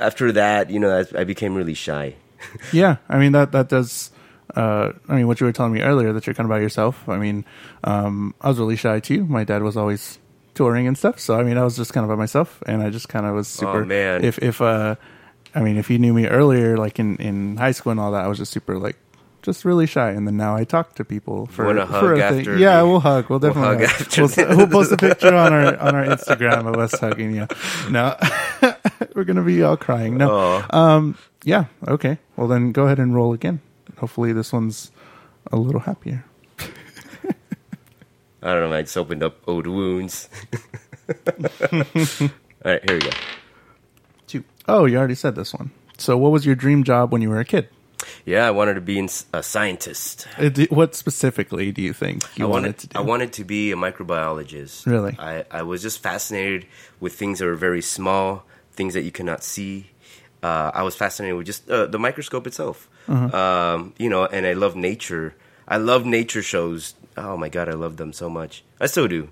after that, you know, I, I became really shy. yeah, I mean that that does. Uh, I mean, what you were telling me earlier that you're kind of by yourself. I mean, um, I was really shy too. My dad was always touring and stuff, so I mean, I was just kind of by myself, and I just kind of was super. Oh, man. If if uh, I mean, if you knew me earlier, like in in high school and all that, I was just super like. Just really shy, and then now I talk to people for, Wanna for hug a thing. after Yeah, the- we'll hug. We'll We'll definitely hug hug. after We'll, we'll post a picture on our on our Instagram of us hugging you. No, we're gonna be all crying. No, Oh. um, yeah, okay. Well, then go ahead and roll again. Hopefully, this one's a little happier. I don't know, I just opened up old wounds. All right, here we go. Two. Oh, you already said this one. So, what was your dream job when you were a kid? Yeah, I wanted to be a scientist. Uh, do- What specifically do you think you I wanted, wanted to do? I wanted to be a microbiologist. Really? I, I was just fascinated with things that were very small, things that you cannot see. Uh, I was fascinated with just uh, the microscope itself. Uh-huh. Um, you know, and I love nature. I love nature shows. Oh my god, I love them so much. I still do.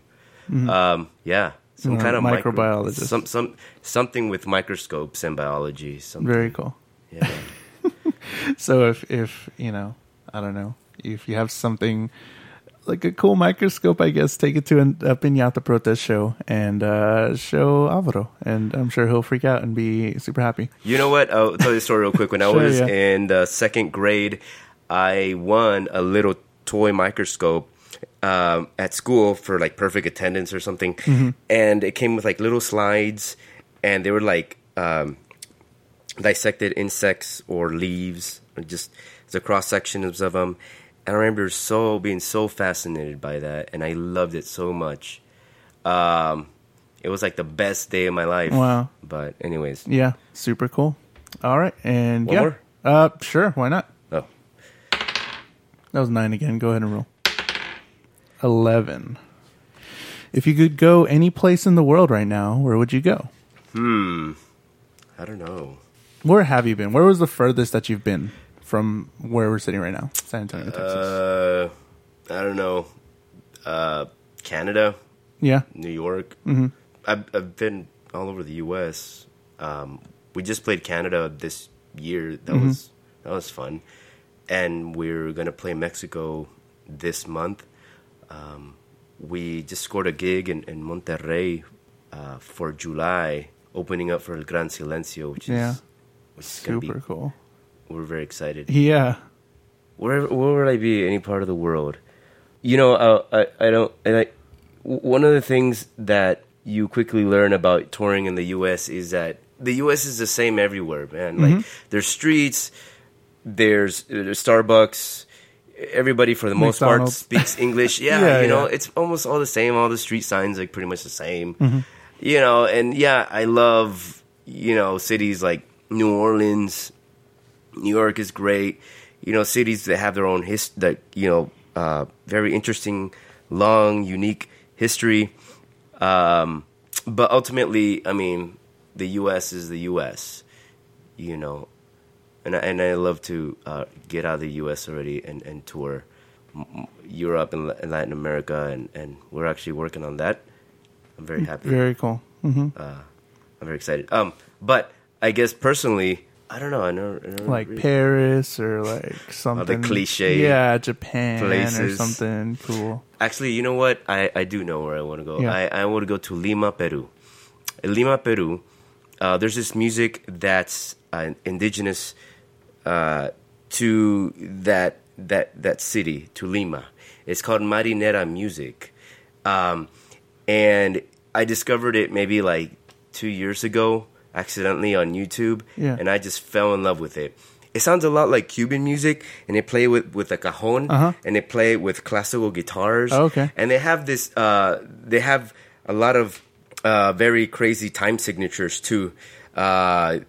Um, yeah, some a kind of micro- Mm-hmm. some some something with microscopes and biology. Something. Very cool. Yeah. So, if if you know, I don't know, if you have something like a cool microscope, I guess take it to an, a Piñata Protest show and uh, show Alvaro, and I'm sure he'll freak out and be super happy. You know what? I'll tell you a story real quick. When I was yeah. in the second grade, I won a little toy microscope um, at school for like perfect attendance or something, Mm-hmm. and it came with like little slides, and they were like um, dissected insects or leaves, or just the cross sections of them. And I remember so being so fascinated by that, and I loved it so much. Um, it was like the best day of my life. Wow. But anyways, Yeah, super cool. All right, and One yeah, uh, sure, why not? That was nine again. Go ahead and roll. Eleven. If you could go any place in the world right now, where would you go? Hmm. I don't know. Where have you been? Where was the furthest that you've been from where we're sitting right now? San Antonio, Texas. Uh, I don't know. Uh, Canada, yeah. New York. Mm-hmm. I've, I've been all over the U.S. Um, we just played Canada this year. That was that was fun, and we're gonna play Mexico this month. Um, we just scored a gig in, in Monterrey uh, for July, opening up for El Gran Silencio, which is Yeah. which is gonna Super be. cool. We're very excited. Yeah. where where would I be any part of the world? You know, uh, I I don't. And I, one of the things that you quickly learn about touring in the U.S. is that the U.S. is the same everywhere, man. Like there's streets, there's, there's Starbucks. Everybody, for the most part, speaks English. Yeah, Yeah, you know, yeah. it's almost all the same. All the street signs like pretty much the same. You know, and yeah, I love you know cities like New Orleans, New York is great. You know, cities that have their own his that you know, uh, very interesting, long, unique history. Um, but ultimately, I mean, the U.S. is the U.S. You know, and I, and I love to uh, get out of the U.S. already and, and tour Europe and, Latin America, and, and we're actually working on that. I'm very happy. Very cool. hmm I'm very excited. Um, but I guess personally, I don't know. I know, I never Like really- Paris or like something cliche Yeah, Japan or places. something cool. Actually, you know what? I, I do know where I want to go. Yeah. I, I want to go to Lima, Peru. In Lima, Peru, uh, there's this music that's uh, indigenous uh, to that that that city, to Lima. It's called marinera music, um, and I discovered it maybe like two years ago, accidentally on YouTube, Yeah. and I just fell in love with it. It sounds a lot like Cuban music, and they play with with a cajon, Uh-huh. and they play with classical guitars. Oh, okay. and they have this. Uh, they have a lot of uh, very crazy time signatures too. Uh,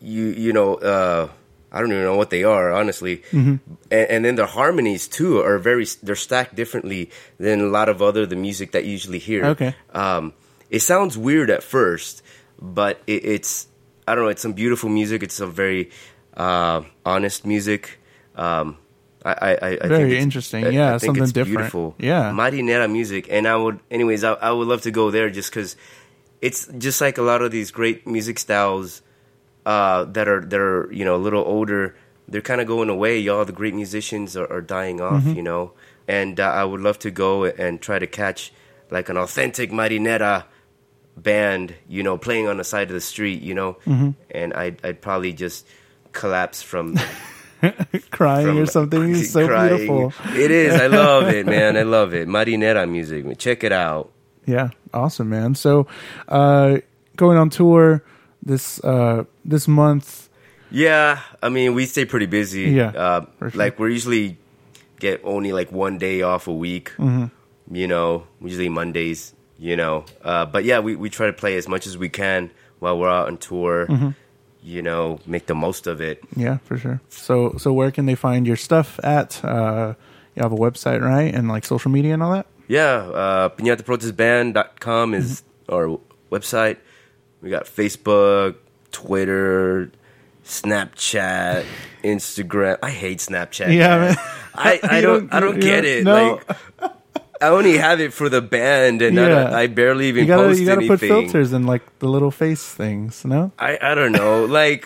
you you know uh, I don't even know what they are honestly, Mm-hmm. and, and then the harmonies too are very they're stacked differently than a lot of other the music that you usually hear. Okay. um, it sounds weird at first, but it, it's I don't know. It's some beautiful music. It's some very uh, honest music. Um, I, I, I I think Very it's- interesting. I- I Yeah, think something it's different. Beautiful. Yeah. Marinera music, and I would, anyways, I, I would love to go there just because it's just like a lot of these great music styles uh, that are that are you know a little older. They're kind of going away. Y'all, the great musicians are, are dying off, Mm-hmm. you know. And uh, I would love to go and try to catch like an authentic Marinera band, you know, playing on the side of the street, you know. Mm-hmm. And I'd I'd probably just collapse from Crying from or something. It's so crying. beautiful. It is. I love it, man. I love it. Marinera music. Check it out. Yeah, awesome, man. So, uh, going on tour this uh this month. Yeah, I mean, we stay pretty busy. Yeah, uh, sure. like we're usually get only like one day off a week. Mm-hmm. You know, usually Mondays. You know, uh, but yeah, we we try to play as much as we can while we're out on tour. Mm-hmm. You know, make the most of it. Yeah, for sure. So, so where can they find your stuff at? Uh, you have a website, right, and like social media and all that. Yeah, uh, pinataprotestband.com is Mm-hmm. our website. We got Facebook, Twitter, Snapchat, Instagram. I hate Snapchat. Yeah, man. man. I, I don't don't- I don't get it. no. Like I only have it for the band, and I, don't, I barely even You gotta post you gotta anything. put filters in like the little face things. No. I I don't know. Like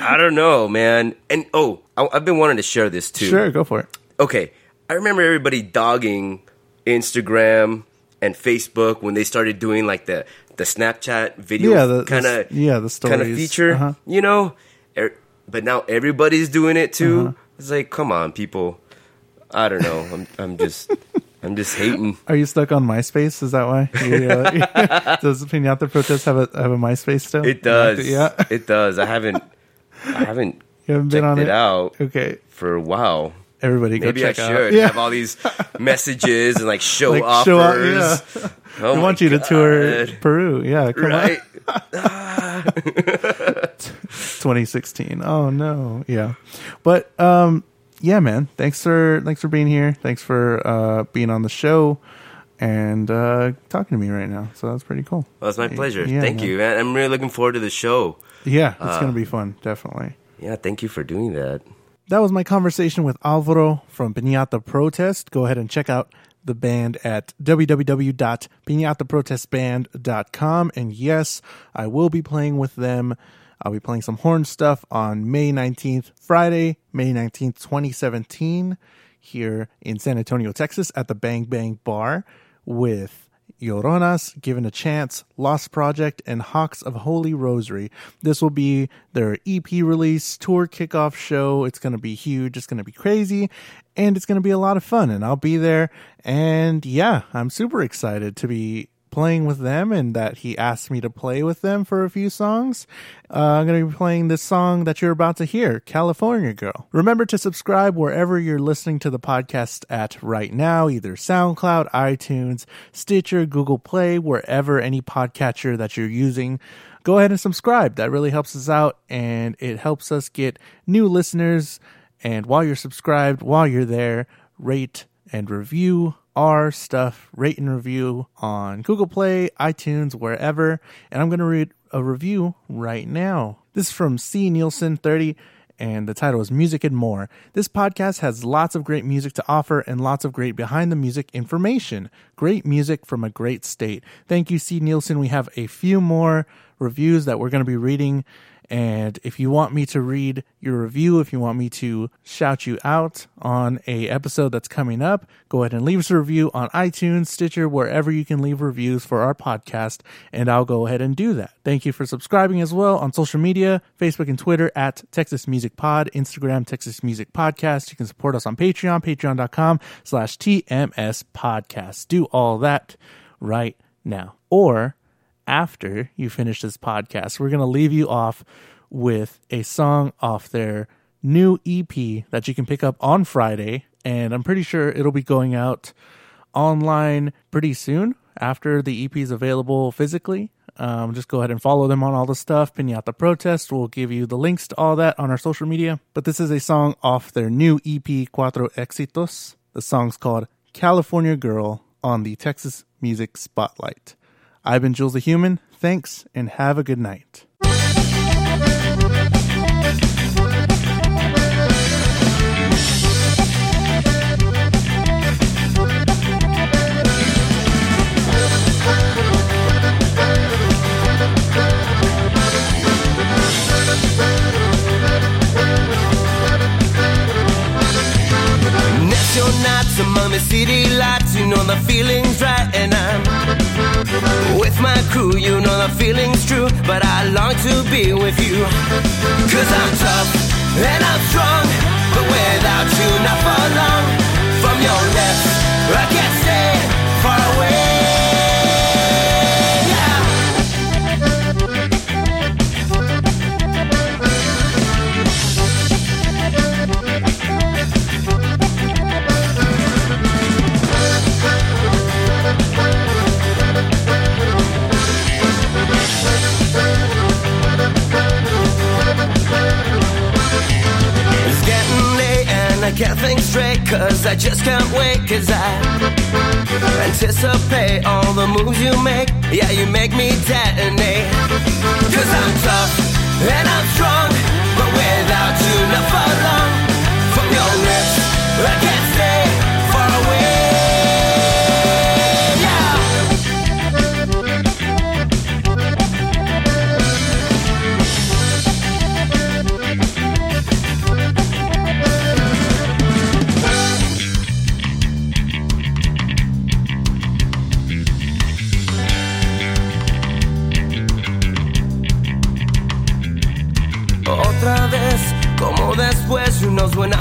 I don't know, man. And oh, I, I've been wanting to share this too. Sure, go for it. okay, I remember everybody dogging Instagram and Facebook when they started doing like the the Snapchat video Yeah, kind of yeah, the kind of stories. feature. Uh-huh. You know, Er- but now everybody's doing it too. Uh-huh. It's like, come on, people. I don't know. I'm I'm just I'm just hating. Are you stuck on MySpace? Is that why? You, uh, does Piñata Protest have a have a MySpace still? It does. Yeah. it does. I haven't I haven't You haven't been on it it. out Okay. for a while. Everybody, go Maybe I check out. should Yeah. have all these messages and like show Like, offers. show out- yeah. Oh we want you to tour Peru. Yeah, come Right? on. 2016. Oh no. Yeah. But um yeah, man. Thanks for thanks for being here. Thanks for uh being on the show and uh talking to me right now. So that's pretty cool. Well, it's my pleasure. Yeah, thank man. you, man. I'm really looking forward to the show. Yeah, it's Uh, going to be fun, definitely. Yeah, thank you for doing that. That was my conversation with Alvaro from Piñata Protest. Go ahead and check out the band at www.pinataprotestband.com. And yes, I will be playing with them. I'll be playing some horn stuff on May 19th, Friday, May 19th, 2017, here in San Antonio, Texas, at the Bang Bang Bar with Lloronas, Given a Chance, Lost Project, and Hawks of Holy Rosary. This will be their EP release, tour kickoff show. It's going to be huge. It's going to be crazy. And it's going to be a lot of fun. And I'll be there. And yeah, I'm super excited to be playing with them and that he asked me to play with them for a few songs. Uh, I'm going to be playing this song that you're about to hear, California Girl. Remember to subscribe wherever you're listening to the podcast at right now, either SoundCloud, iTunes, Stitcher, Google Play, wherever any podcatcher that you're using. Go ahead and subscribe. That really helps us out and it helps us get new listeners. And while you're subscribed, while you're there, rate and review our stuff, rate and review on Google Play, iTunes, wherever. And I'm going to read a review right now. This is from C. Nielsen 30 and the title is Music and More. This podcast has lots of great music to offer and lots of great behind the music information. Great music from a great state. Thank you, C. Nielsen. We have a few more reviews that we're going to be reading. And if you want me to read your review, if you want me to shout you out on a episode that's coming up, go ahead and leave us a review on iTunes, Stitcher, wherever you can leave reviews for our podcast, and I'll go ahead and do that. Thank you for subscribing as well on social media, Facebook and Twitter at Texas Music Pod, Instagram Texas Music Podcast. You can support us on Patreon, patreon.com slash TMS Podcast. Do all that right now. Or after you finish this podcast, we're going to leave you off with a song off their new EP that you can pick up on Friday. And I'm pretty sure it'll be going out online pretty soon after the EP is available physically. Um, just go ahead and follow them on all the stuff. Piñata Protest. We'll give you the links to all that on our social media. But this is a song off their new EP, Cuatro Éxitos. The song's called California Girl on the Texas Music Spotlight. I've been Jules the Human. Thanks and have a good night. To be with you. Cause I'm tough and I'm strong, just can't wait Cause I anticipate all the moves you make. Yeah, you make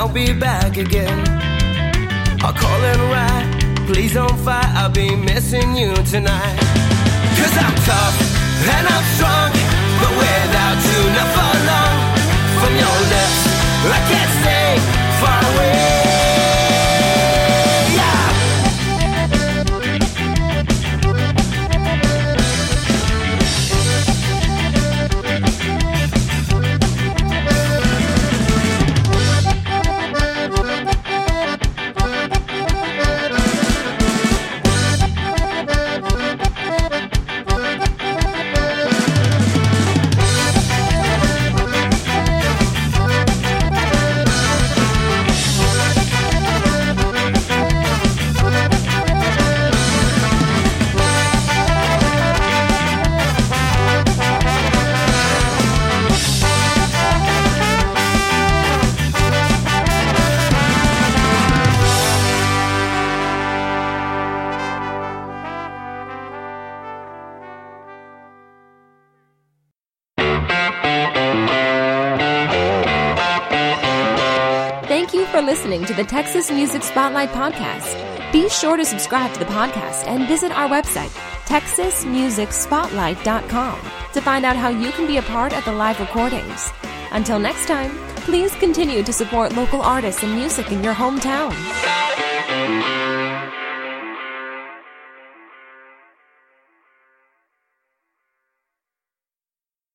I'll be back again. I'll call it right, please don't fight, I'll be missing you tonight. Cause I'm tough and I'm strong, but without you, not for long. From your lips, I can't stay far away. Listening to the Texas Music Spotlight Podcast. Be sure to subscribe to the podcast and visit our website, texasmusicspotlight.com, to find out how you can be a part of the live recordings. Until next time, please continue to support local artists and music in your hometown.